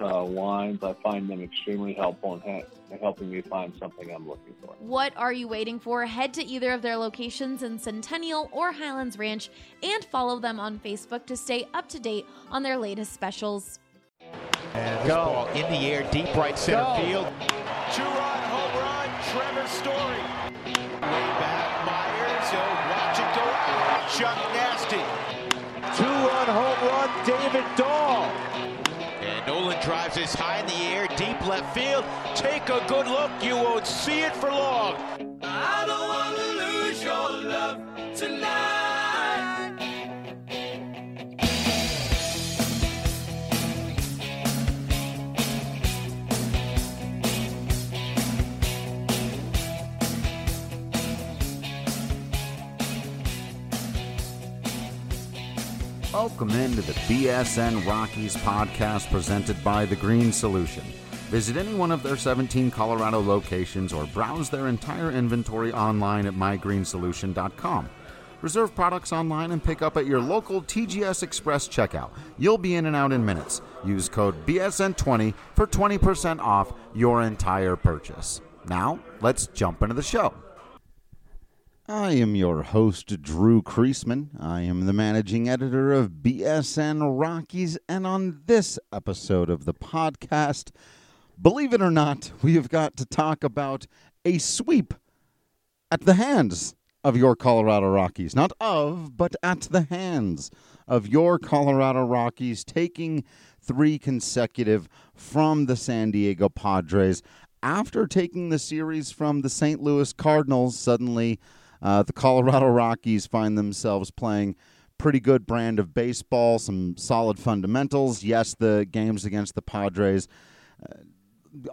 Uh, wines, I find them extremely helpful in ha- helping me find something I'm looking for. What are you waiting for? Head to either of their locations in Centennial or Highlands Ranch and follow them on Facebook to stay up to date on their latest specials. And Go. ball in the air, deep right center Go. field. Two-run home run, Trevor Story. Way back, Myers. Oh, watch it go out. Chuck left field. Take a good look. You won't see it for long. I don't want to lose your love tonight. Welcome into the BSN Rockies podcast presented by The Green Solution. Visit any one of their 17 Colorado locations or browse their entire inventory online at mygreensolution.com. Reserve products online and pick up at your local TGS Express checkout. You'll be in and out in minutes. Use code BSN20 for 20% off your entire purchase. Now, let's jump into the show. I am your host, Drew Creasman. I am the managing editor of BSN Rockies, and on this episode of the podcast, believe it or not, we have got to talk about a sweep at the hands of your Colorado Rockies. Not of, but at the hands of your Colorado Rockies, taking three consecutive from the San Diego Padres. After taking the series from the St. Louis Cardinals, suddenly uh, the Colorado Rockies find themselves playing pretty good brand of baseball, some solid fundamentals. Yes, the games against the Padres uh,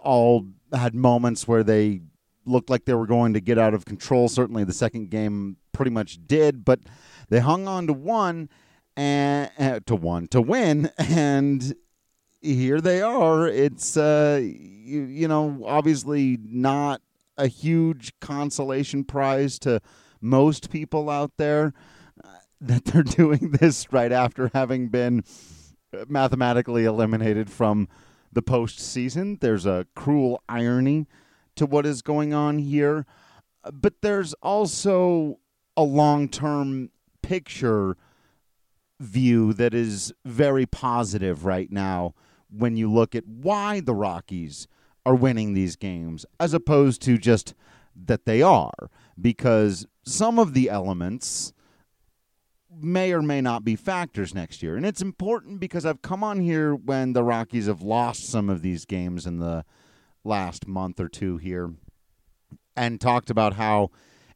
all had moments where they looked like they were going to get out of control. Certainly, the second game pretty much did, but they hung on to one and uh, to one to win, and here they are. It's uh, you, you know obviously not a huge consolation prize to most people out there uh, that they're doing this right after having been mathematically eliminated from the postseason. There's a cruel irony to what is going on here, but there's also a long term picture view that is very positive right now when you look at why the Rockies are winning these games as opposed to just that they are because some of the elements may or may not be factors next year. And it's important because I've come on here when the Rockies have lost some of these games in the last month or two here and talked about how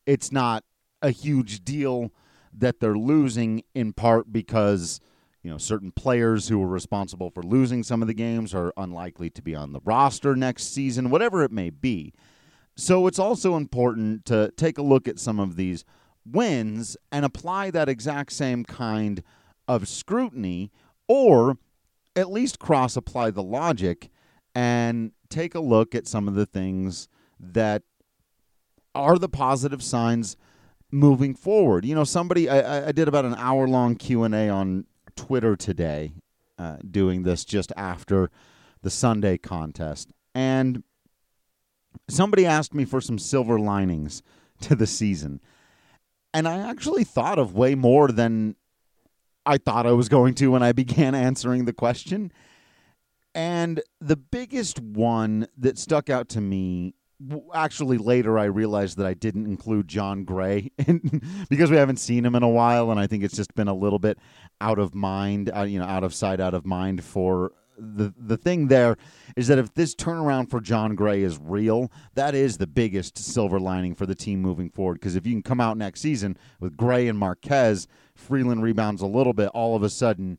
it's not a huge deal that they're losing in part because you know certain players who are responsible for losing some of the games are unlikely to be on the roster next season whatever it may be so it's also important to take a look at some of these wins and apply that exact same kind of scrutiny or at least cross apply the logic and take a look at some of the things that are the positive signs moving forward. You know, somebody I, I did about an hour long Q and A on Twitter today, uh, doing this just after the Sunday contest, and somebody asked me for some silver linings to the season. And I actually thought of way more than I thought I was going to when I began answering the question. And the biggest one that stuck out to me actually later I realized that I didn't include Jon Gray because we haven't seen him in a while and I think it's just been a little bit out of mind, uh, you know, out of sight, out of mind for the the thing there is that if this turnaround for Jon Gray is real, that is the biggest silver lining for the team moving forward. Because if you can come out next season with Gray and Marquez, Freeland rebounds a little bit, all of a sudden,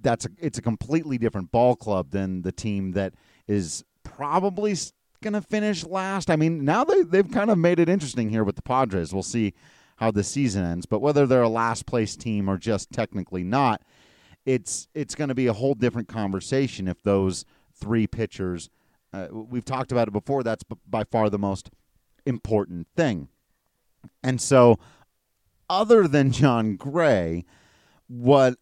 that's a, it's a completely different ball club than the team that is probably going to finish last. I mean, now they they've kind of made it interesting here with the Padres. We'll see how the season ends, but whether they're a last place team or just technically not it's it's going to be a whole different conversation if those three pitchers. Uh, we've talked about it before. That's b- by far the most important thing. And so, other than Jon Gray, what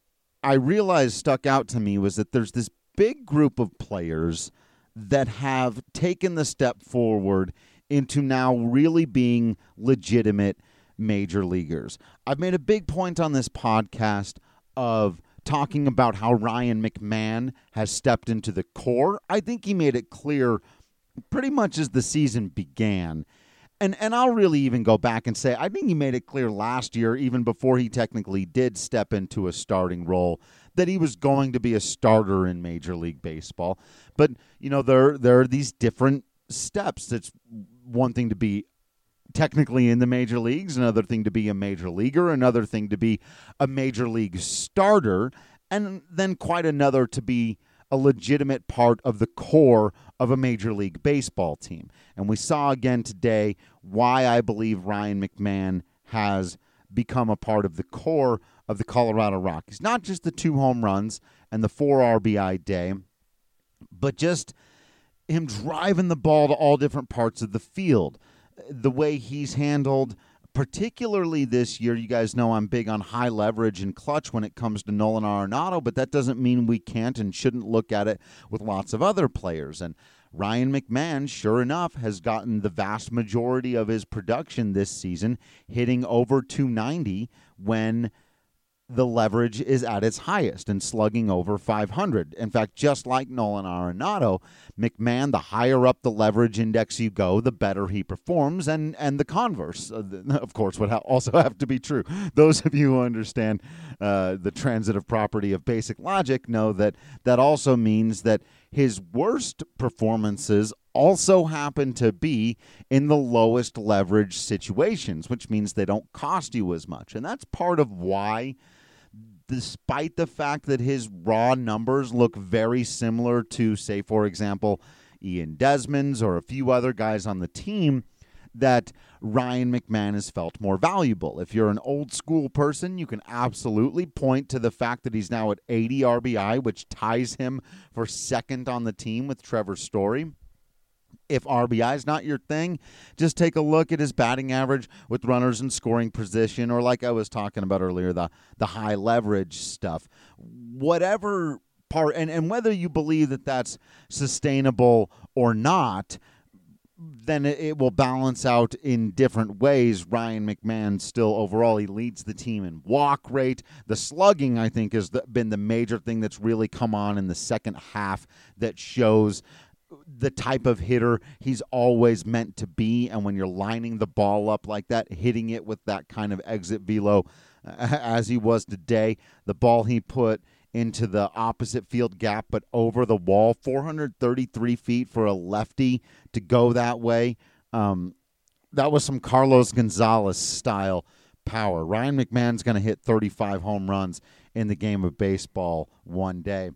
I realized stuck out to me was that there's this big group of players that have taken the step forward into now really being legitimate major leaguers. I've made a big point on this podcast of talking about how Ryan McMahon has stepped into the core. I think he made it clear pretty much as the season began. And and I'll really even go back and say I think he made it clear last year even before he technically did step into a starting role that he was going to be a starter in Major League Baseball. But, you know, there there are these different steps. It's one thing to be technically in the major leagues, another thing to be a major leaguer, another thing to be a major league starter, and then quite another to be a legitimate part of the core of a major league baseball team. And we saw again today why I believe Ryan McMahon has become a part of the core of the Colorado Rockies. Not just the two home runs and the four RBI day, but just him driving the ball to all different parts of the field the way he's handled particularly this year, you guys know I'm big on high leverage and clutch when it comes to Nolan Arenado, but that doesn't mean we can't and shouldn't look at it with lots of other players. And Ryan McMahon, sure enough, has gotten the vast majority of his production this season, hitting over 290 when the leverage is at its highest and slugging over 500. In fact, just like Nolan Arenado, McMahon, the higher up the leverage index you go, the better he performs, and and the converse, uh, of course, would ha- also have to be true. Those of you who understand uh, the transitive property of basic logic know that that also means that his worst performances also happen to be in the lowest leverage situations, which means they don't cost you as much, and that's part of why despite the fact that his raw numbers look very similar to, say, for example, Ian Desmond's or a few other guys on the team, that Ryan McMahon has felt more valuable. If you're an old school person, you can absolutely point to the fact that he's now at 80 RBI, which ties him for second on the team with Trevor Story if RBI is not your thing, just take a look at his batting average with runners in scoring position, or like I was talking about earlier, the the high leverage stuff. Whatever part, and, and whether you believe that that's sustainable or not, then it, it will balance out in different ways. Ryan McMahon still overall he leads the team in walk rate. The slugging I think has been the major thing that's really come on in the second half that shows the type of hitter he's always meant to be. And when you're lining the ball up like that, hitting it with that kind of exit velo as he was today, the ball he put into the opposite field gap, but over the wall, 433 feet for a lefty to go that way. Um, that was some Carlos Gonzalez style power. Ryan McMahon's going to hit 35 home runs in the game of baseball one day.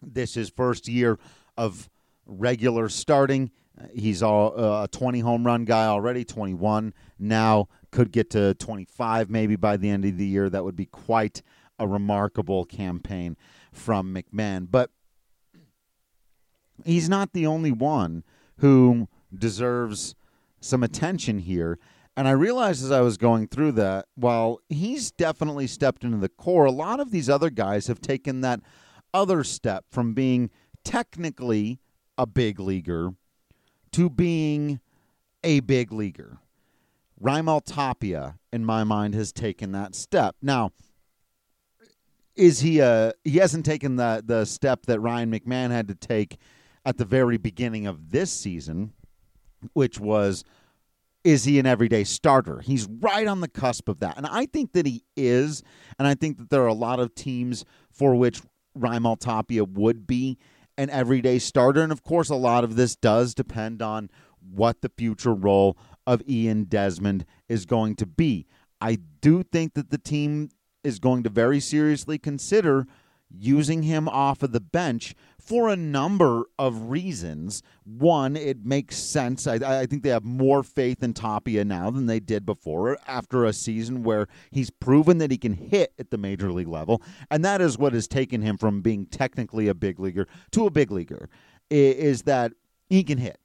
This is first year of regular starting. He's all, uh, a 20 home run guy already, 21 now, could get to 25 maybe by the end of the year. That would be quite a remarkable campaign from McMahon. But he's not the only one who deserves some attention here. And I realized as I was going through that, while he's definitely stepped into the core, a lot of these other guys have taken that other step from being technically a big leaguer to being a big leaguer. Raimel Tapia, in my mind, has taken that step. Now, is he a he hasn't taken the the step that Ryan McMahon had to take at the very beginning of this season, which was is he an everyday starter? He's right on the cusp of that. And I think that he is. And I think that there are a lot of teams for which Raimel Tapia would be an everyday starter. And of course, a lot of this does depend on what the future role of Ian Desmond is going to be. I do think that the team is going to very seriously consider using him off of the bench for a number of reasons. One, it makes sense. I, I, think they have more faith in Tapia now than they did before after a season where he's proven that he can hit at the major league level. And that is what has taken him from being technically a big leaguer to a big leaguer, is that he can hit.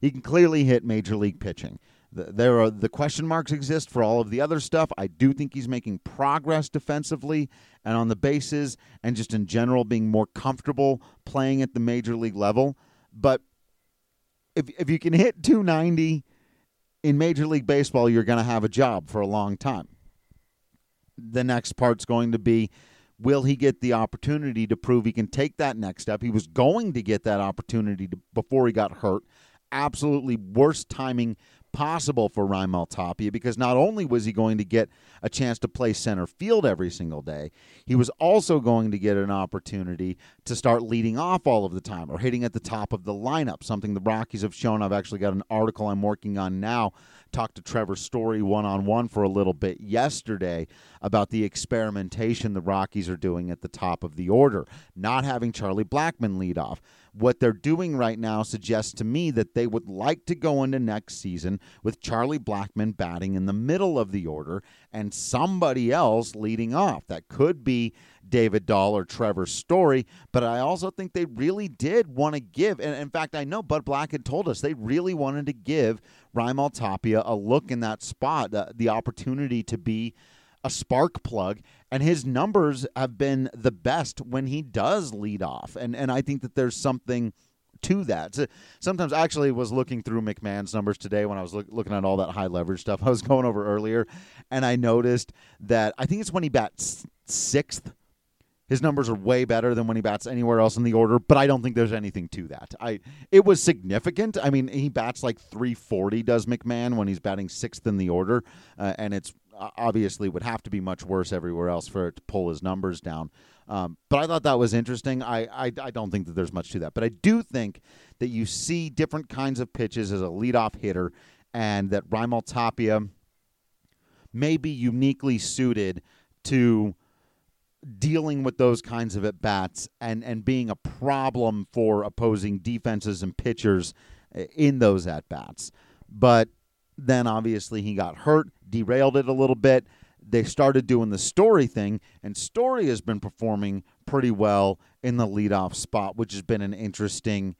He can clearly hit major league pitching there are the question marks exist for all of the other stuff. I do think he's making progress defensively and on the bases and just in general being more comfortable playing at the major league level. But if if you can hit 290 in major league baseball, you're going to have a job for a long time. The next part's going to be will he get the opportunity to prove he can take that next step? He was going to get that opportunity to, before he got hurt. Absolutely worst timing possible for Raimel Tapia because not only was he going to get a chance to play center field every single day, he was also going to get an opportunity to start leading off all of the time or hitting at the top of the lineup, something the Rockies have shown. I've actually got an article I'm working on now. Talked to Trevor Story one on one for a little bit yesterday about the experimentation the Rockies are doing at the top of the order, not having Charlie Blackmon lead off what they're doing right now suggests to me that they would like to go into next season with Charlie Blackmon batting in the middle of the order and somebody else leading off. That could be David Dahl or Trevor Story, but I also think they really did want to give, and in fact, I know Bud Black had told us they really wanted to give Raimel Tapia a look in that spot, the, the opportunity to be a spark plug, and his numbers have been the best when he does lead off. And and I think that there's something to that. So sometimes I actually was looking through McMahon's numbers today when I was look, looking at all that high leverage stuff I was going over earlier, and I noticed that I think it's when he bats sixth. His numbers are way better than when he bats anywhere else in the order, but I don't think there's anything to that. I it was significant. I mean, he bats like 340 does McMahon when he's batting sixth in the order, uh, and it's obviously would have to be much worse everywhere else for it to pull his numbers down. Um, but I thought that was interesting. I, I, I don't think that there's much to that, but I do think that you see different kinds of pitches as a leadoff hitter, and that Raimel Tapia may be uniquely suited to dealing with those kinds of at bats and and being a problem for opposing defenses and pitchers eh, in those at bats. But then obviously he got hurt, derailed it a little bit. They started doing the story thing, and Story has been performing pretty well in the leadoff spot, which has been an interesting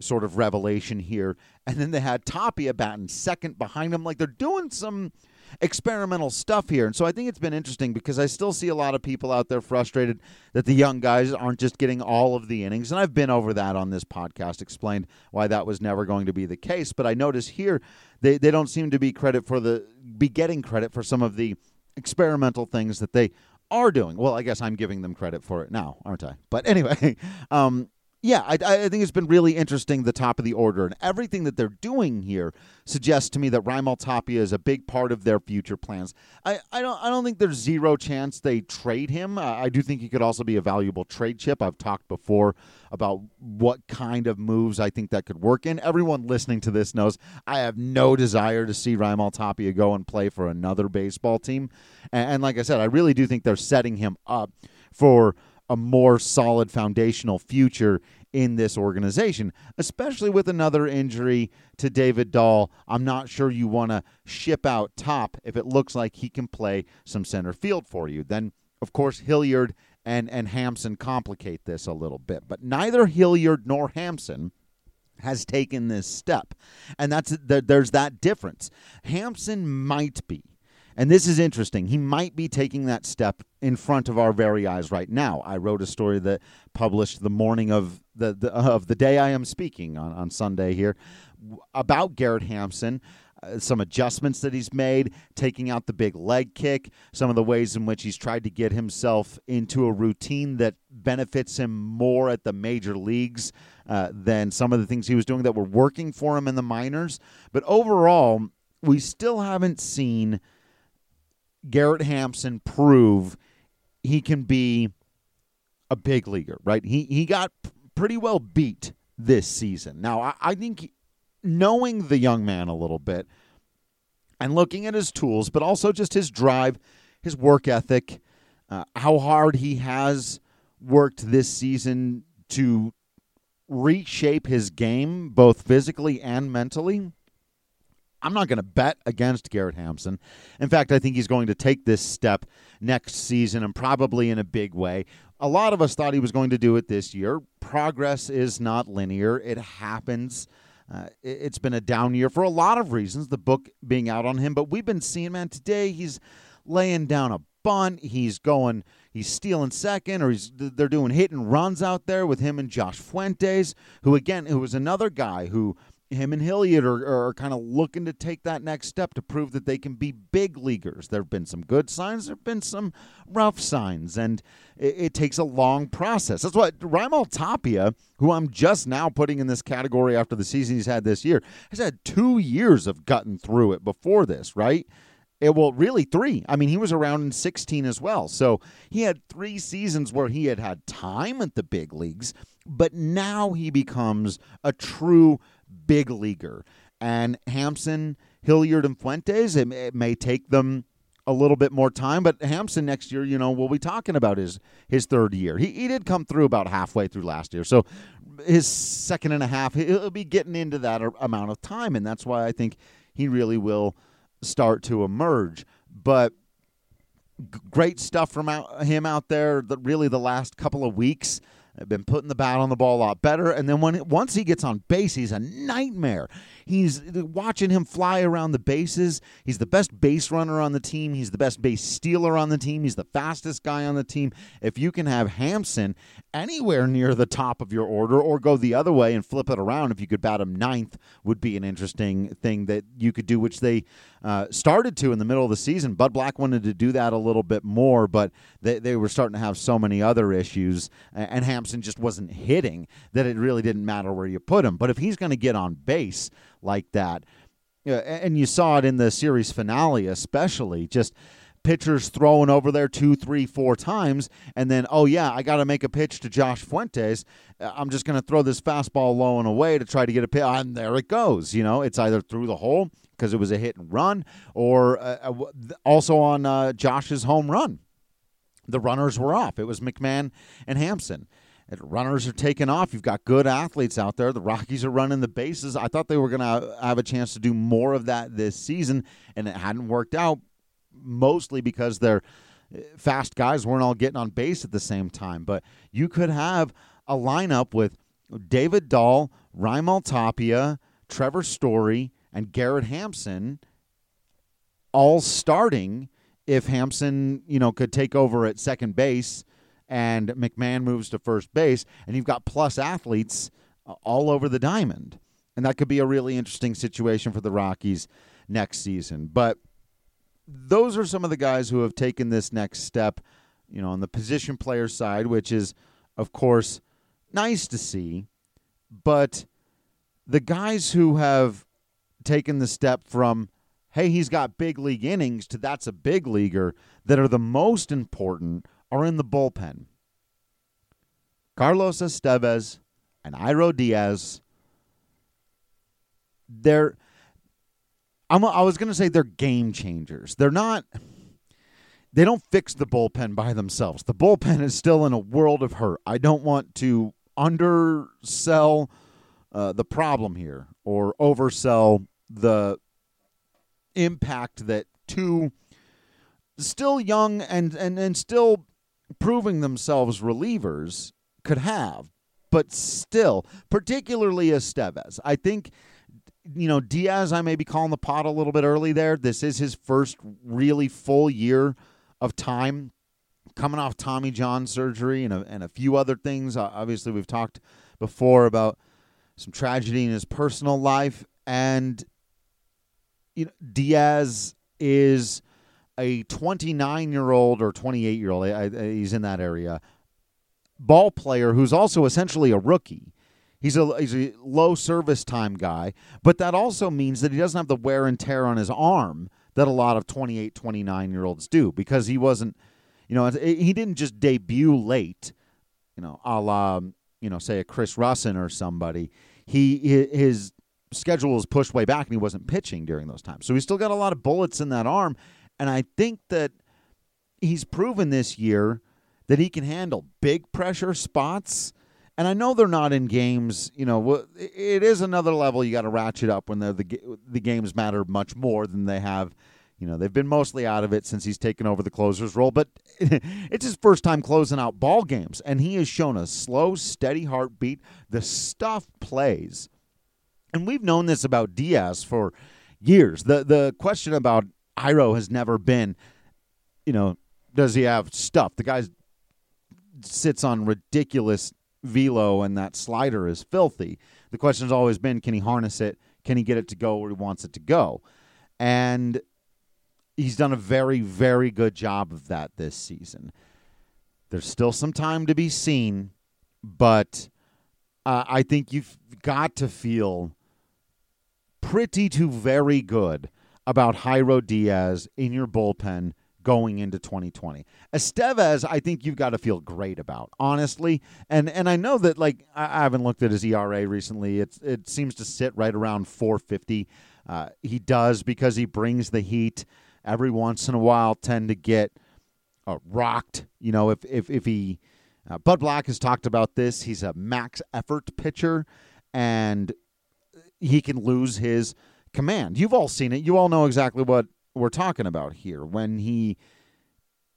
sort of revelation here. And then they had Tapia batting second behind him. Like they're doing some experimental stuff here. And so I think it's been interesting because I still see a lot of people out there frustrated that the young guys aren't just getting all of the innings. And I've been over that on this podcast, explained why that was never going to be the case. But I notice here they, they don't seem to be credit for the be getting credit for some of the experimental things that they are doing. Well, I guess I'm giving them credit for it now, aren't I? But anyway, um, yeah, I, I, think it's been really interesting the top of the order and everything that they're doing here suggests to me that Raimel Tapia is a big part of their future plans. I, I don't I don't think there's zero chance they trade him. I do think he could also be a valuable trade chip. I've talked before about what kind of moves I think that could work in. Everyone listening to this knows I have no desire to see Raimel Tapia go and play for another baseball team. and, and like I said, I really do think they're setting him up for a more solid foundational future in this organization, especially with another injury to David Dahl. I'm not sure you want to ship out top if it looks like he can play some center field for you. Then, of course, Hilliard and, and Hampson complicate this a little bit. But neither Hilliard nor Hampson has taken this step. And that's there's that difference. Hampson might be and this is interesting. He might be taking that step in front of our very eyes right now. I wrote a story that published the morning of the, the of the day I am speaking on, on Sunday here about Garrett Hampson. uh, some adjustments that he's made, taking out the big leg kick, some of the ways in which he's tried to get himself into a routine that benefits him more at the major leagues uh, than some of the things he was doing that were working for him in the minors. But overall, we still haven't seen Garrett Hampson prove he can be a big leaguer, right? He he got pretty well beat this season. Now, I, I think knowing the young man a little bit and looking at his tools, but also just his drive, his work ethic, uh, how hard he has worked this season to reshape his game, both physically and mentally. I'm not going to bet against Garrett Hampson. In fact, I think he's going to take this step next season and probably in a big way. A lot of us thought he was going to do it this year. Progress is not linear, it happens. Uh, it's been a down year for a lot of reasons, the book being out on him, but we've been seeing, man, today he's laying down a bunt. He's going, he's stealing second, or he's they're doing hit and runs out there with him and Josh Fuentes, who again, who was another guy who him and Hilliard are, are kind of looking to take that next step to prove that they can be big leaguers. There have been some good signs, there have been some rough signs, and it, it takes a long process. That's what Raimel Tapia, who I'm just now putting in this category after the season he's had this year, has had two years of gutting through it before this, right? It, well, really three. I mean, he was around in 16 as well. So he had three seasons where he had had time at the big leagues, but now he becomes a true big leaguer. And Hampson, Hilliard, and Fuentes, it, it may take them a little bit more time, but Hampson next year, you know, we'll be talking about his his third year. He, he did come through about halfway through last year, so his second and a half, he'll be getting into that amount of time, and that's why I think he really will start to emerge. But great stuff from out, him out there. The, really, the last couple of weeks. I've been putting the bat on the ball a lot better. And then when once he gets on base, he's a nightmare. He's watching him fly around the bases. He's the best base runner on the team. He's the best base stealer on the team. He's the fastest guy on the team. If you can have Hampson anywhere near the top of your order or go the other way and flip it around, if you could bat him ninth, would be an interesting thing that you could do, which they uh, started to in the middle of the season. Bud Black wanted to do that a little bit more, but they, they were starting to have so many other issues, and Hampson just wasn't hitting that it really didn't matter where you put him. But if he's going to get on base, like that. and you saw it in the series finale, especially just pitchers throwing over there two, three, four times, and then, oh, yeah, I got to make a pitch to Josh Fuentes. Uh, I'm just going to throw this fastball low and away to try to get a pitch. And there it goes. You know, it's either through the hole because it was a hit and run, or uh, uh also on uh, Josh's home run. The runners were off. It was McMahon and Hampson runners are taking off. You've got good athletes out there. The Rockies are running the bases. I thought they were going to have a chance to do more of that this season, and it hadn't worked out, mostly because their uh, fast guys weren't all getting on base at the same time. But you could have a lineup with David Dahl, Raimel Tapia, Trevor Story, and Garrett Hampson all starting if Hampson, you know, could take over at second base and McMahon moves to first base, and you've got plus athletes uh, all over the diamond. And that could be a really interesting situation for the Rockies next season. But those are some of the guys who have taken this next step, you know, on the position player side, which is, of course, nice to see. But the guys who have taken the step from, hey, he's got big league innings to that's a big leaguer that are the most important are in the bullpen. Carlos Estevez and Jairo Diaz. They're I'm, I was going to say they're game changers. They're not they don't fix the bullpen by themselves. The bullpen is still in a world of hurt. I don't want to undersell uh, the problem here or oversell the impact that two still young and, and, and still proving themselves relievers could have. But still, particularly Estevez, I think you know, Diaz, I may be calling the pot a little bit early there. This is his first really full year of time coming off Tommy John surgery and a, and a few other things. Obviously, we've talked before about some tragedy in his personal life. And you know, Diaz is a 29 year old or 28 year old, he's in that area, ball player who's also essentially a rookie. He's a, he's a low service time guy, but that also means that he doesn't have the wear and tear on his arm that a lot of 28, 29 year olds do because he wasn't, you know, he didn't just debut late, you know, a la, you know, say a Chris Rusin or somebody. He his schedule was pushed way back and he wasn't pitching during those times. So he's still got a lot of bullets in that arm. And I think that he's proven this year that he can handle big pressure spots. And I know they're not in games, you know, it is another level you got to ratchet up when the the games matter much more than they have. You know, they've been mostly out of it since he's taken over the closer's role, but it's his first time closing out ball games and he has shown a slow, steady heartbeat. The stuff plays. And we've known this about Diaz for years. The the question about Jairo has never been, you know, does he have stuff? The guy sits on ridiculous velo and that slider is filthy. The question has always been can he harness it? Can he get it to go where he wants it to go? And he's done a very, very good job of that this season. There's still some time to be seen, but uh, I think you've got to feel pretty to very good about Jairo Diaz in your bullpen going into 2020. Estevez, I think you've got to feel great about, honestly. And and I know that like I, haven't looked at his ERA recently. It's it seems to sit right around 450. Uh, he does because he brings the heat. Every once in a while, tend to get uh, rocked. You know, if if if he uh, Bud Black has talked about this. He's a max effort pitcher, and he can lose his command. You've all seen it. You all know exactly what we're talking about here. When he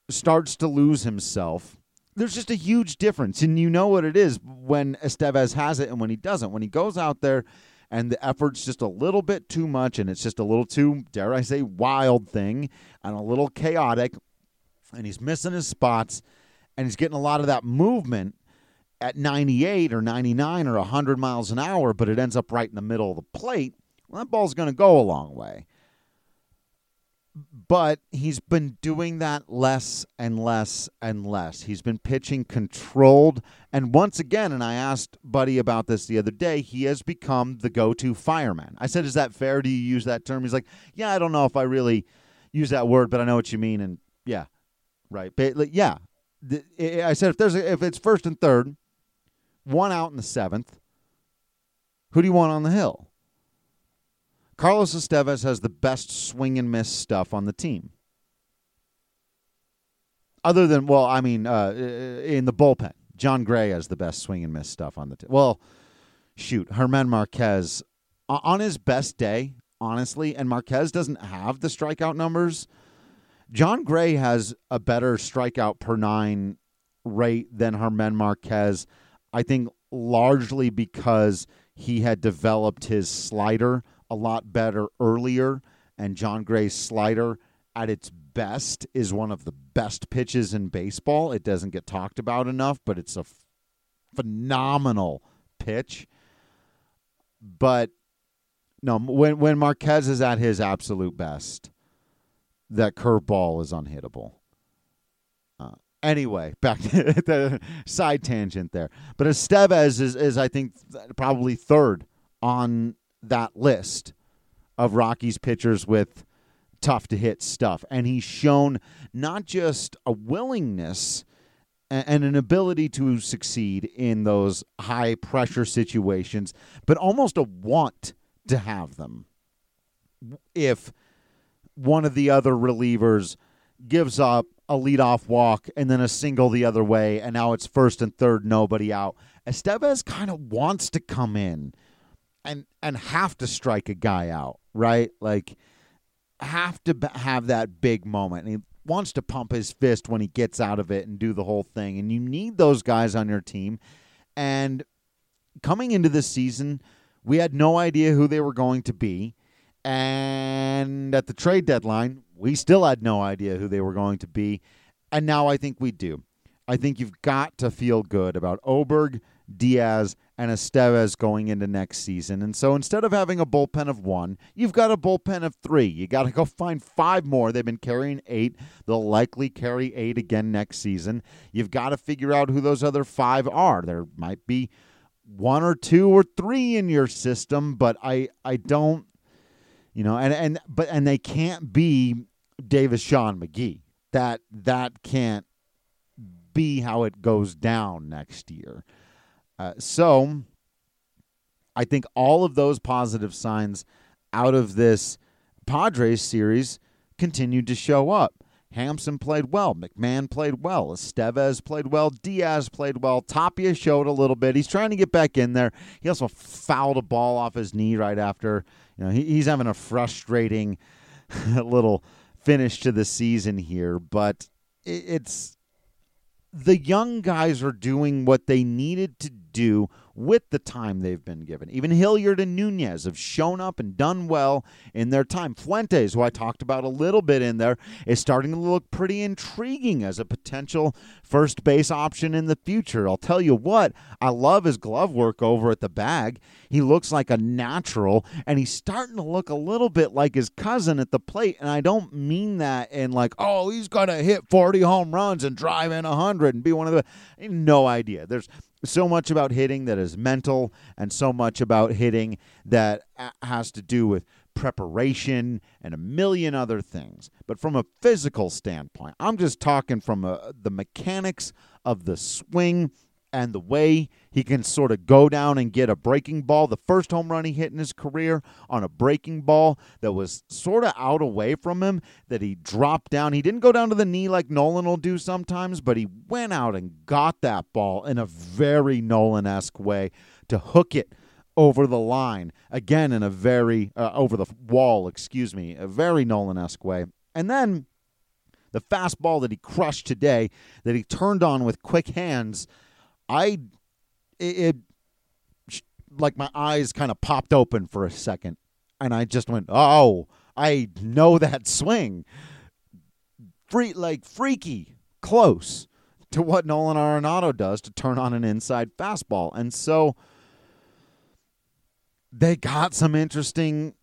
starts to lose himself, there's just a huge difference. And you know what it is when Estevez has it and when he doesn't. When he goes out there and the effort's just a little bit too much and it's just a little too, dare I say, wild thing and a little chaotic, and he's missing his spots and he's getting a lot of that movement at 98 or 99 or 100 miles an hour, but it ends up right in the middle of the plate well, that ball's going to go a long way. But he's been doing that less and less and less. He's been pitching controlled. And once again, and I asked Buddy about this the other day, he has become the go to fireman. I said, Is that fair? Do you use that term? He's like, Yeah, I don't know if I really use that word, but I know what you mean. And yeah, right. But yeah. I said, if there's a, if it's first and third, one out in the seventh, who do you want on the hill? Carlos Estevez has the best swing and miss stuff on the team. Other than, well, I mean, uh, in the bullpen, Jon Gray has the best swing and miss stuff on the team. Well, shoot, German Marquez, on his best day, honestly, and Marquez doesn't have the strikeout numbers. Jon Gray has a better strikeout per nine rate than German Marquez. I think largely because he had developed his slider a lot better earlier, and Jon Gray's slider at its best is one of the best pitches in baseball. It doesn't get talked about enough, but it's a f- phenomenal pitch. But no, when when Marquez is at his absolute best, that curveball is unhittable. Uh, anyway, back to the side tangent there. But Estevez is, is I think probably third on that list of Rockies pitchers with tough to hit stuff. And he's shown not just a willingness and an ability to succeed in those high pressure situations, but almost a want to have them. If one of the other relievers gives up a leadoff walk and then a single the other way, and now it's first and third, nobody out. Estevez kind of wants to come in and and have to strike a guy out, right? Like have to have that big moment. And he wants to pump his fist when he gets out of it and do the whole thing. And you need those guys on your team. And coming into this season, we had no idea who they were going to be. And at the trade deadline, we still had no idea who they were going to be. And now I think we do. I think you've got to feel good about Oberg, Diaz, and Estevez going into next season. And so instead of having a bullpen of one, you've got a bullpen of three. You got to go find five more. They've been carrying eight. They'll likely carry eight again next season. You've got to figure out who those other five are. There might be one or two or three in your system, but I I don't you know, and and but and they can't be Davis Shaw McGee. That that can't be how it goes down next year. Uh, so I think all of those positive signs out of this Padres series continued to show up. Hampson played well. McMahon played well. Estevez played well. Diaz played well. Tapia showed a little bit. He's trying to get back in there. He also fouled a ball off his knee right after. You know, he, he's having a frustrating little finish to the season here, but it, it's the young guys are doing what they needed to do with the time they've been given. Even Hilliard and Nunez have shown up and done well in their time. Fuentes, who I talked about a little bit in there, is starting to look pretty intriguing as a potential first base option in the future. I'll tell you what, I love his glove work over at the bag. He looks like a natural, and he's starting to look a little bit like his cousin at the plate. And I don't mean that in like, oh, he's going to hit 40 home runs and drive in 100 and be one of the. No idea. There's so much about hitting that is mental and so much about hitting that has to do with preparation and a million other things. But from a physical standpoint, I'm just talking from a, the mechanics of the swing and the way he can sort of go down and get a breaking ball. The first home run he hit in his career on a breaking ball that was sort of out away from him, that he dropped down. He didn't go down to the knee like Nolan will do sometimes, but he went out and got that ball in a very Nolan esque way to hook it over the line again in a very uh, over the wall excuse me a very nolan-esque way and then the fastball that he crushed today that he turned on with quick hands I it, it like my eyes kind of popped open for a second and I just went, "Oh, I know that swing." Free like freaky close to what Nolan Arenado does to turn on an inside fastball. And so they got some interesting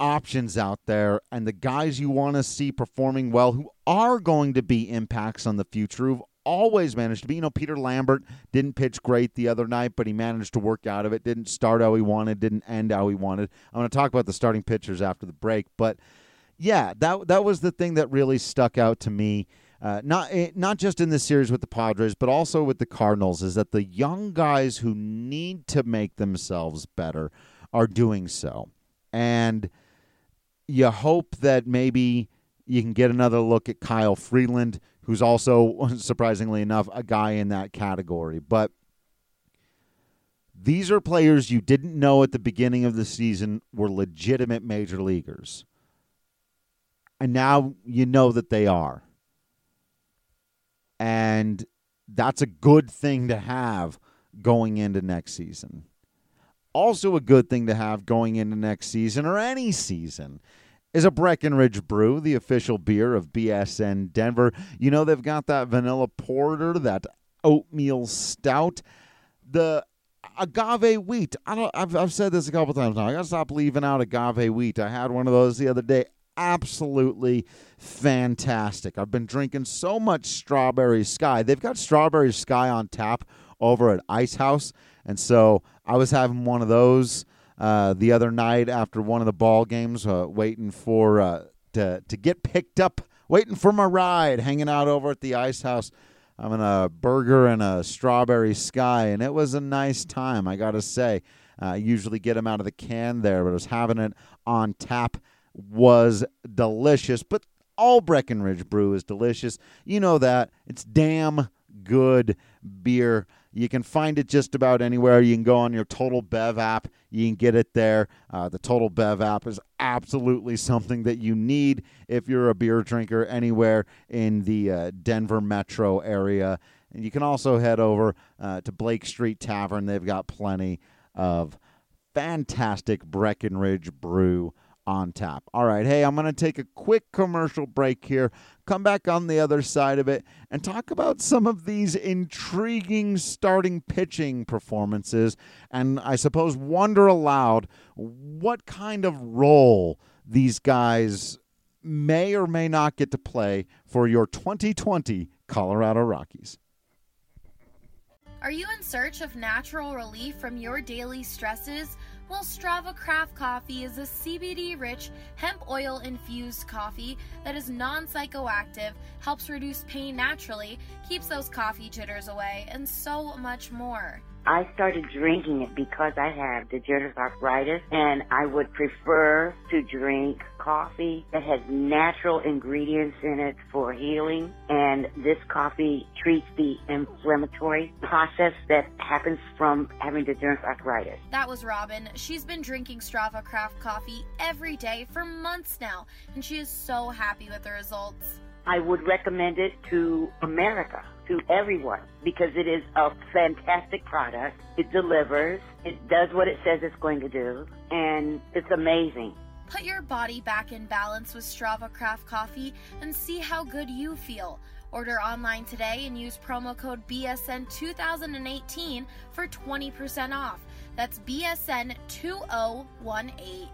options out there and the guys you want to see performing well who are going to be impacts on the future who've always managed to be. You know, Peter Lambert didn't pitch great the other night, but he managed to work out of it. Didn't start how he wanted, didn't end how he wanted. I'm going to talk about the starting pitchers after the break, but yeah, that that was the thing that really stuck out to me. Uh, not eh, not just in this series with the Padres, but also with the Cardinals, is that the young guys who need to make themselves better are doing so, and you hope that maybe you can get another look at Kyle Freeland, who's also, surprisingly enough, a guy in that category. But these are players you didn't know at the beginning of the season were legitimate major leaguers. And now you know that they are. And that's a good thing to have going into next season. Also, a good thing to have going into next season or any season is a Breckenridge Brew, the official beer of BSN Denver. You know they've got that vanilla porter, that oatmeal stout, the agave wheat. I don't. I've, I've said this a couple times now. I gotta stop leaving out agave wheat. I had one of those the other day. Absolutely fantastic. I've been drinking so much strawberry sky. They've got strawberry sky on tap over at Ice House, and so I was having one of those uh, the other night after one of the ball games, uh, waiting for uh, to to get picked up, waiting for my ride, hanging out over at the ice house. I'm in a burger and a strawberry sky, and it was a nice time. I gotta say, uh, I usually get them out of the can there, but I was having it on tap. Was delicious, but all Breckenridge brew is delicious. You know that it's damn good beer. You can find it just about anywhere. You can go on your Total Bev app. You can get it there. Uh, the Total Bev app is absolutely something that you need if you're a beer drinker anywhere in the uh, Denver metro area. And you can also head over uh, to Blake Street Tavern. They've got plenty of fantastic Breckenridge brew on tap. All right, hey, I'm going to take a quick commercial break here, come back on the other side of it, and talk about some of these intriguing starting pitching performances, and I suppose wonder aloud what kind of role these guys may or may not get to play for your 2020 Colorado Rockies. Are you in search of natural relief from your daily stresses? Well, Strava Craft Coffee is a CBD rich, hemp oil infused coffee that is non psychoactive, helps reduce pain naturally, keeps those coffee jitters away, and so much more. I started drinking it because I have degenerative arthritis and I would prefer to drink coffee that has natural ingredients in it for healing and this coffee treats the inflammatory process that happens from having degenerative arthritis. That was Robin. She's been drinking Strava Craft coffee every day for months now and she is so happy with the results. I would recommend it to America, to everyone, because it is a fantastic product. It delivers, it does what it says it's going to do, and it's amazing. Put your body back in balance with Strava Craft Coffee and see how good you feel. Order online today and use promo code BSN2018 for 20% off. That's BSN2018.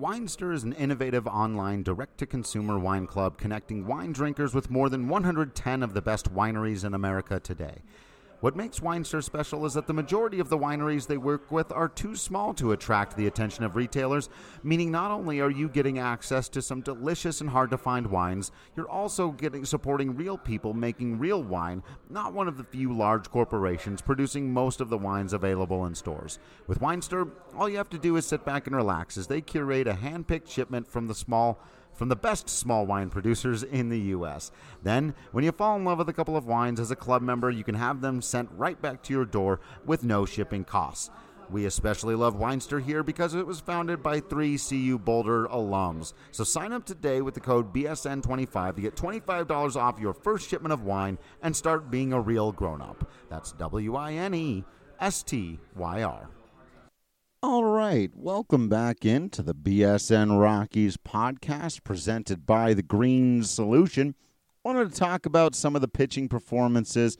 Winestyr is an innovative online direct to consumer wine club connecting wine drinkers with more than 110 of the best wineries in America today. What makes Winestyr special is that the majority of the wineries they work with are too small to attract the attention of retailers, meaning not only are you getting access to some delicious and hard to find wines, you're also getting supporting real people making real wine, not one of the few large corporations producing most of the wines available in stores. With Winestyr, all you have to do is sit back and relax as they curate a hand-picked shipment from the small from the best small wine producers in the U.S. Then, when you fall in love with a couple of wines as a club member, you can have them sent right back to your door with no shipping costs. We especially love Winestyr here because it was founded by three CU Boulder alums. So sign up today with the code BSN25 to get $25 off your first shipment of wine and start being a real grown up. That's W I N E S T Y R. All right, welcome back into the BSN Rockies podcast presented by the Green Solution. Wanted to talk about some of the pitching performances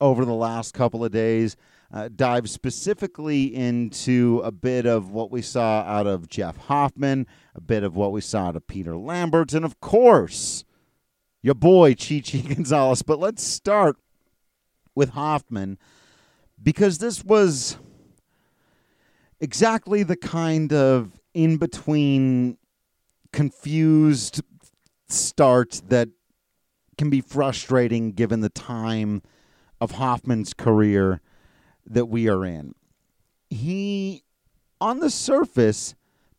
over the last couple of days. Uh, dive specifically into a bit of what we saw out of Jeff Hoffman, a bit of what we saw out of Peter Lambert, and of course, your boy Chichi Gonzalez. But let's start with Hoffman because this was exactly the kind of in between confused start that can be frustrating given the time of Hoffman's career that we are in. He, on the surface,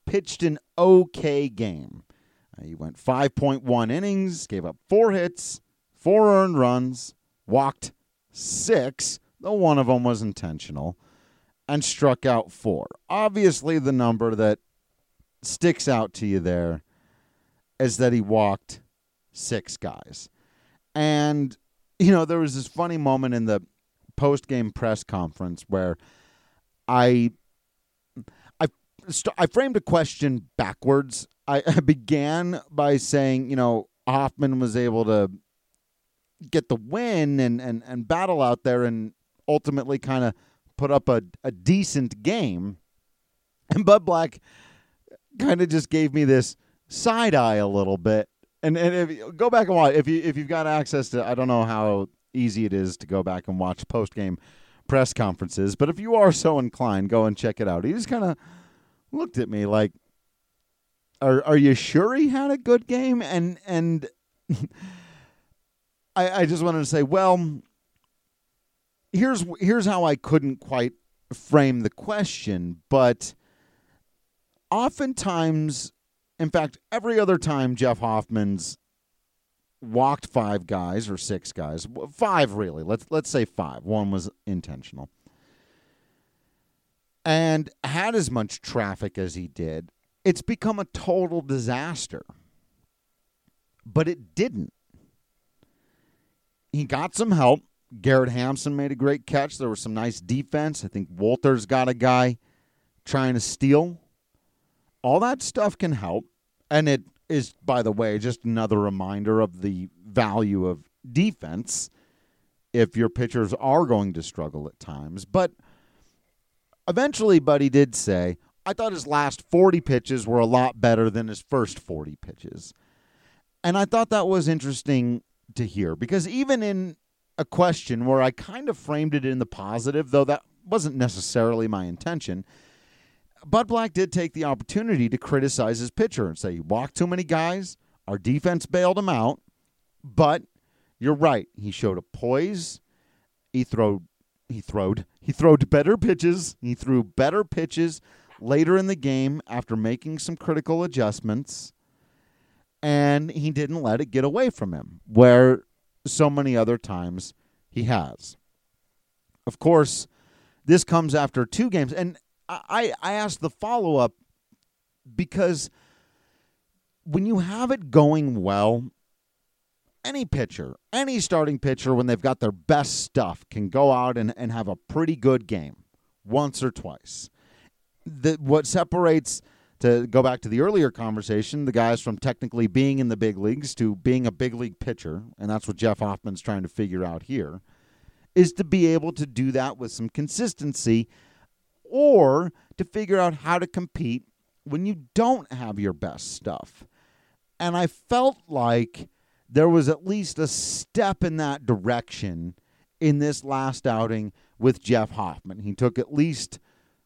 pitched an okay game. Uh, he went 5.1 innings, gave up four hits, four earned runs, walked six, though one of them was intentional and struck out four. Obviously, the number that sticks out to you there is that he walked six guys. And, you know, there was this funny moment in the post game press conference where I. I, I framed a question backwards. I, I began by saying, you know, Hoffman was able to get the win and, and, and battle out there and ultimately kind of put up a, a decent game. And Bud Black kind of just gave me this side eye a little bit. And and if go back and watch if you if you've got access to I don't know how easy it is to go back and watch post game press conferences, but if you are so inclined, go and check it out. He just kind of looked at me like are are you sure he had a good game? And and I I just wanted to say, well, here's here's how I couldn't quite frame the question, but oftentimes, in fact, every other time Jeff Hoffman's walked five guys or six guys, five really. Let's let's say five. One was intentional. And had as much traffic as he did, it's become a total disaster. But it didn't. He got some help Garrett Hampson made a great catch. There was some nice defense. I think Wolters got a guy trying to steal. all that stuff can help. And it is, by the way, just another reminder of the value of defense if your pitchers are going to struggle at times. But eventually, Buddy did say, I thought his last 40 pitches were a lot better than his first 40 pitches. And I thought that was interesting to hear because even in a question where I kind of framed it in the positive, though that wasn't necessarily my intention, Bud Black did take the opportunity to criticize his pitcher and say he walked too many guys, our defense bailed him out, but you're right. He showed a poise. He threw he throwed he throwed better pitches. He threw better pitches later in the game after making some critical adjustments. And he didn't let it get away from him, where so many other times he has. Of course, this comes after two games. And I, I asked the follow up because when you have it going well, any pitcher, any starting pitcher, when they've got their best stuff, can go out and, and have a pretty good game once or twice. The, what separates, to go back to the earlier conversation, the guys from technically being in the big leagues to being a big league pitcher, and that's what Jeff Hoffman's trying to figure out here, is to be able to do that with some consistency or to figure out how to compete when you don't have your best stuff. And I felt like there was at least a step in that direction in this last outing with Jeff Hoffman. He took at least,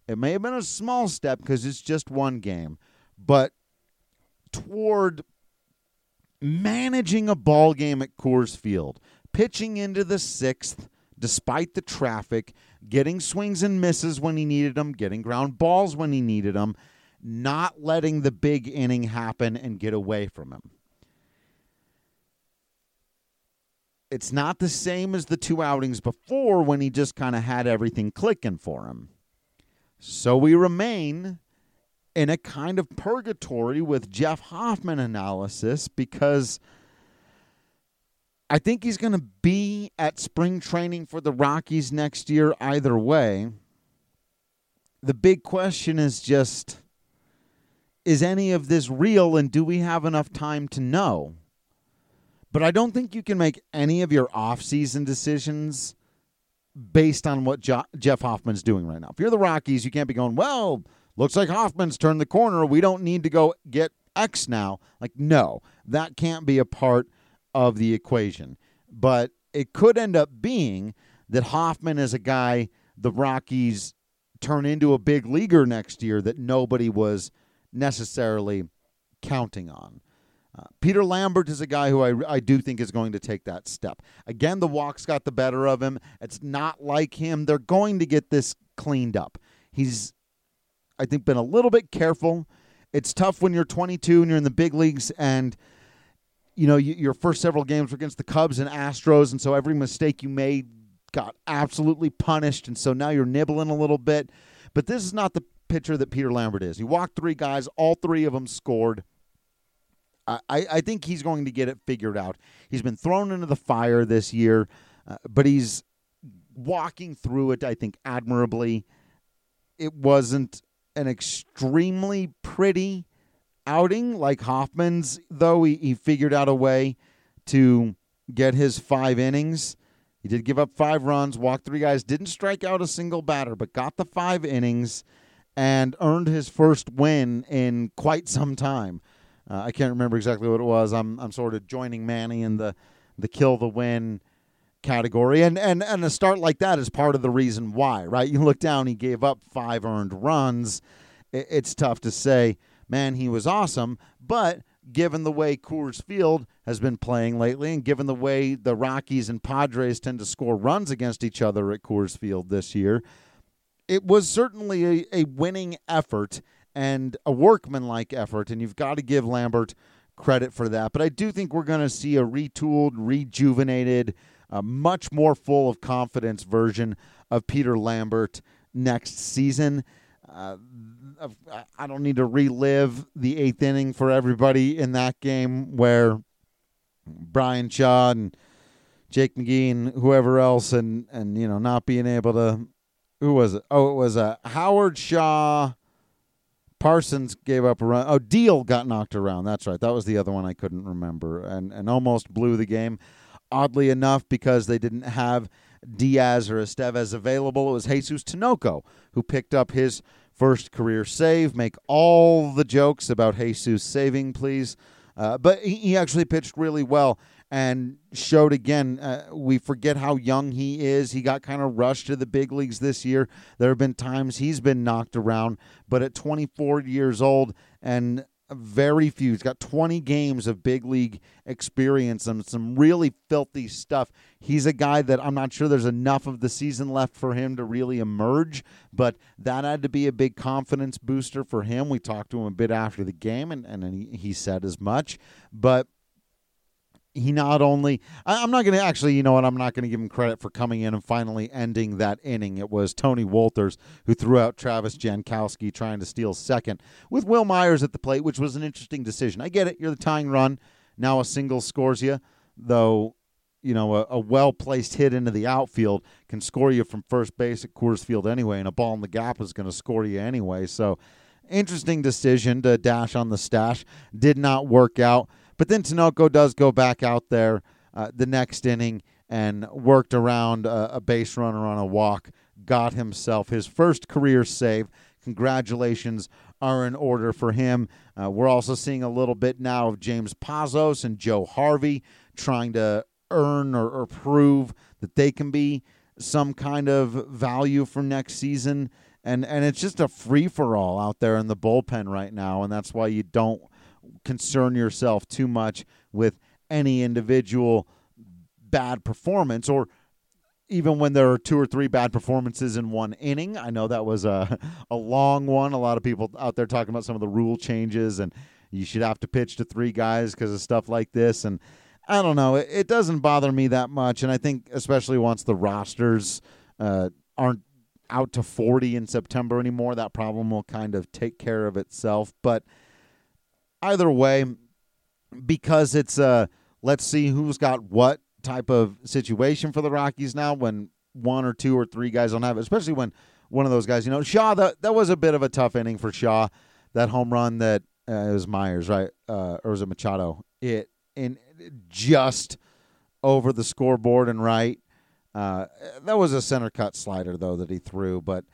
it may have been a small step because it's just one game, but toward managing a ball game at Coors Field, pitching into the sixth despite the traffic, getting swings and misses when he needed them, getting ground balls when he needed them, not letting the big inning happen and get away from him. It's not the same as the two outings before when he just kind of had everything clicking for him. So we remain in a kind of purgatory with Jeff Hoffman analysis because I think he's going to be at spring training for the Rockies next year either way. The big question is just is any of this real and do we have enough time to know? But I don't think you can make any of your offseason decisions based on what jo- Jeff Hoffman's doing right now. If you're the Rockies, you can't be going, well, looks like Hoffman's turned the corner. We don't need to go get X now. Like, no, that can't be a part of the equation. But it could end up being that Hoffman is a guy the Rockies turn into a big leaguer next year that nobody was necessarily counting on. Uh, Peter Lambert is a guy who I, I do think is going to take that step. Again, the walks got the better of him. It's not like him. They're going to get this cleaned up. He's, I think, been a little bit careful. It's tough when you're 22 and you're in the big leagues and you know you, your first several games were against the Cubs and Astros, and so every mistake you made got absolutely punished, and so now you're nibbling a little bit. But this is not the pitcher that Peter Lambert is. He walked three guys, all three of them scored. I, I think he's going to get it figured out. He's been thrown into the fire this year, uh, but he's walking through it, I think, admirably. It wasn't an extremely pretty outing like Hoffman's, though. He, he figured out a way to get his five innings. He did give up five runs, walked three guys, didn't strike out a single batter, but got the five innings and earned his first win in quite some time. Uh, I can't remember exactly what it was. I'm I'm sort of joining Manny in the the kill the win category, and and and a start like that is part of the reason why, right? You look down, he gave up five earned runs. It's tough to say, man, he was awesome, but given the way Coors Field has been playing lately, and given the way the Rockies and Padres tend to score runs against each other at Coors Field this year, it was certainly a, a winning effort and a workmanlike effort, and you've got to give Lambert credit for that. But I do think we're going to see a retooled, rejuvenated, uh, much more full of confidence version of Peter Lambert next season. Uh, I don't need to relive the eighth inning for everybody in that game where Bryan Shaw and Jake McGee and whoever else, and and you know not being able to. Who was it? Oh, it was a uh, Howard Shaw Parsons gave up a run. Oh, Deal got knocked around. That's right. That was the other one I couldn't remember, and and almost blew the game. Oddly enough, because they didn't have Diaz or Estevez available, it was Jesus Tinoco who picked up his first career save. Make all the jokes about Jesus saving, please. Uh, but he, he actually pitched really well and showed again. Uh, we forget how young he is. He got kind of rushed to the big leagues this year. There have been times he's been knocked around, but at 24 years old and very few. He's got 20 games of big league experience and some really filthy stuff. He's a guy that I'm not sure there's enough of the season left for him to really emerge, but that had to be a big confidence booster for him. We talked to him a bit after the game, and, and he, he said as much. But he not only I, am not going to actually you know what i'm not going to give him credit for coming in and finally ending that inning. It was tony wolters who threw out travis jankowski trying to steal second with wil myers at the plate which was an interesting decision. I get it you're the tying run. Now a single scores you though you know a, a well placed hit into the outfield can score you from first base at coors field anyway and a ball in the gap is going to score you anyway. So interesting decision to dash on the stash. Did not work out but then Tinoco does go back out there uh, the next inning and worked around a, a base runner on a walk, got himself his first career save. Congratulations are in order for him. Uh, we're also seeing a little bit now of James Pazos and Joe Harvey trying to earn or, or prove that they can be some kind of value for next season. And and it's just a free for all out there in the bullpen right now, and that's why you don't concern yourself too much with any individual bad performance or even when there are two or three bad performances in one inning. I know that was a, a long one. A lot of people out there talking about some of the rule changes and you should have to pitch to three guys because of stuff like this. And I don't know. It, it, doesn't bother me that much. And I think, especially once the rosters uh, aren't out to 40 in September anymore, that problem will kind of take care of itself. But either way, because it's a let's see who's got what type of situation for the Rockies now when one or two or three guys don't have it, especially when one of those guys, you know, Shaw, that, that was a bit of a tough inning for Shaw. That home run that uh, it was Myers, right? Uh, or was it Machado? It in just over the scoreboard and right. Uh, that was a center cut slider though that he threw, but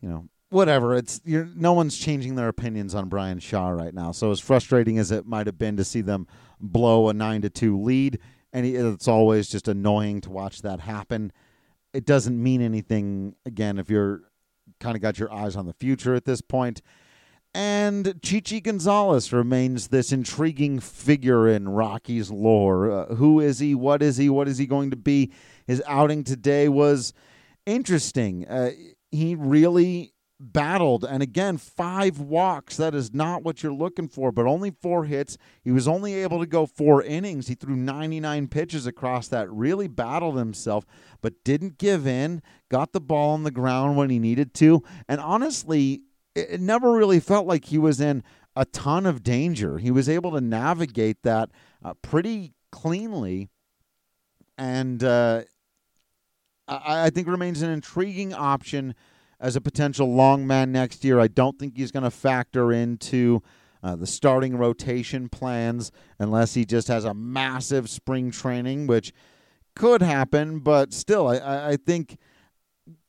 you know, whatever. It's you're, no one's changing their opinions on Bryan Shaw right now. So as frustrating as it might have been to see them blow a nine to two lead, and it's always just annoying to watch that happen. It doesn't mean anything. Again, if you're kind of got your eyes on the future at this point. And Chichi Gonzalez remains this intriguing figure in Rocky's lore. Uh, who is he? What is he? What is he going to be? His outing today was interesting. Uh, he really battled. And again five walks that is not what you're looking for but only four hits. He was only able to go four innings. He threw 99 pitches across that really battled himself but didn't give in got the ball on the ground when he needed to. And honestly it never really felt like he was in a ton of danger. He was able to navigate that uh, pretty cleanly. And uh, I, I think remains an intriguing option as a potential long man next year. I don't think he's going to factor into uh, the starting rotation plans unless he just has a massive spring training, which could happen. But still, I, I think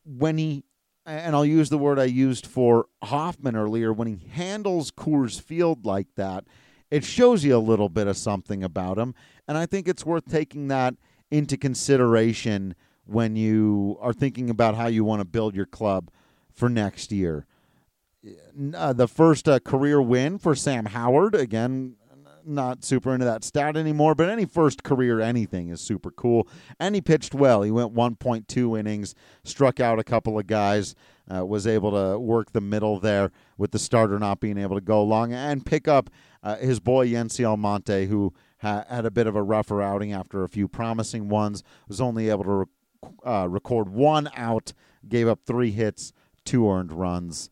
when he, and I'll use the word I used for Hoffman earlier, when he handles Coors Field like that, it shows you a little bit of something about him. And I think it's worth taking that into consideration when you are thinking about how you want to build your club for next year. Uh, the first uh, career win for Sam Howard. Again, not super into that stat anymore, but any first career anything is super cool. And he pitched well. He went 1.2 innings, struck out a couple of guys, uh, was able to work the middle there with the starter not being able to go long and pick up uh, his boy Yency Almonte, who ha- had a bit of a rougher outing after a few promising ones, was only able to rec- uh, record one out, gave up three hits two earned runs.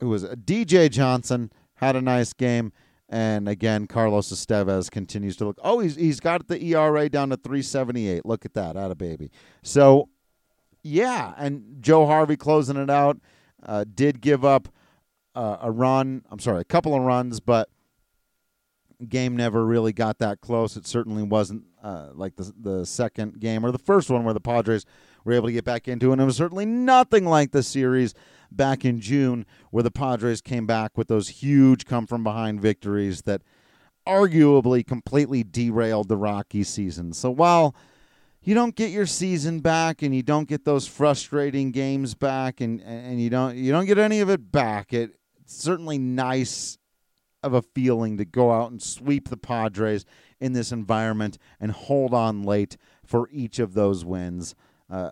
It was DJ Johnson had a nice game, and again Carlos Estevez continues to look. Oh, he's he's got the ERA down to three seventy eight. Look at that, out of baby. So, yeah, and Joe Harvey closing it out. uh, did give up uh, a run. I'm sorry, a couple of runs, but game never really got that close. It certainly wasn't uh, like the the second game or the first one where the Padres were able to get back into, and it was certainly nothing like the series back in June where the Padres came back with those huge come from behind victories that arguably completely derailed the Rockies season. So while you don't get your season back and you don't get those frustrating games back and and you don't you don't get any of it back, it, it's certainly nice of a feeling to go out and sweep the Padres in this environment and hold on late for each of those wins. Uh,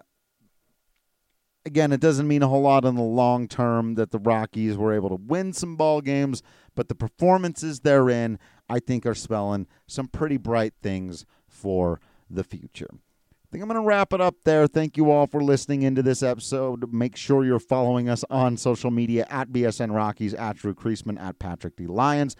again, it doesn't mean a whole lot in the long term that the Rockies were able to win some ball games, but the performances therein, I think, are spelling some pretty bright things for the future. I think I'm going to wrap it up there. Thank you all for listening into this episode. Make sure you're following us on social media at BSN Rockies, at Drew Creasman, at Patrick D. Lyons.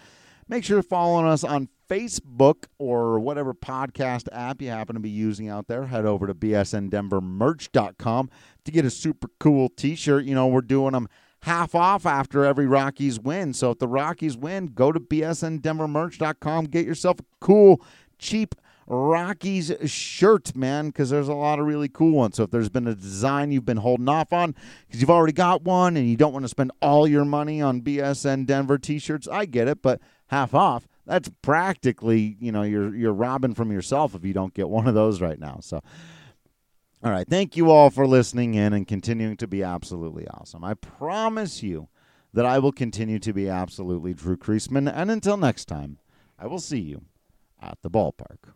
Make sure you're following us on Facebook or whatever podcast app you happen to be using out there. Head over to bsndenvermerch.com to get a super cool t shirt. You know, we're doing them half off after every Rockies win. So if the Rockies win, go to bsndenvermerch.com, get yourself a cool, cheap Rockies shirt, man, because there's a lot of really cool ones. So if there's been a design you've been holding off on because you've already got one and you don't want to spend all your money on BSN Denver t-shirts, I get it, but half off, that's practically, you know, you're you're robbing from yourself if you don't get one of those right now. So all right, thank you all for listening in and continuing to be absolutely awesome. I promise you that I will continue to be absolutely Drew Creasman, and until next time, I will see you at the ballpark.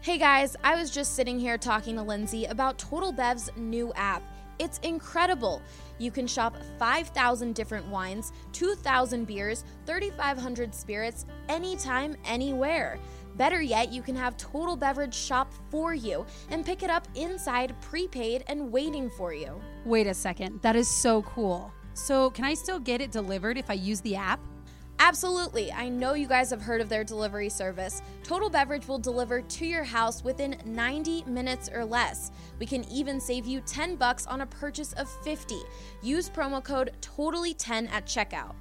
Hey guys, I was just sitting here talking to Lindsay about Total Bev's new app. It's incredible. You can shop 5,000 different wines, 2,000 beers, 3,500 spirits, anytime, anywhere. Better yet, you can have Total Beverage shop for you and pick it up inside, prepaid, and waiting for you. Wait a second, that is so cool. So, can I still get it delivered if I use the app? Absolutely. I know you guys have heard of their delivery service. Total Beverage will deliver to your house within 90 minutes or less. We can even save you 10 bucks on a purchase of 50. Use promo code TOTALLY10 at checkout.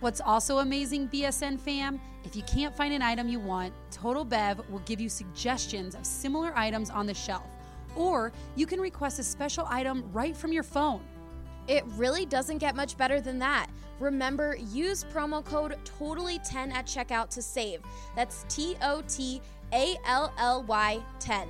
What's also amazing, BSN fam, if you can't find an item you want, Total Bev will give you suggestions of similar items on the shelf. Or you can request a special item right from your phone. It really doesn't get much better than that. Remember, use promo code TOTALLY10 at checkout to save. That's T O T A L L Y 10.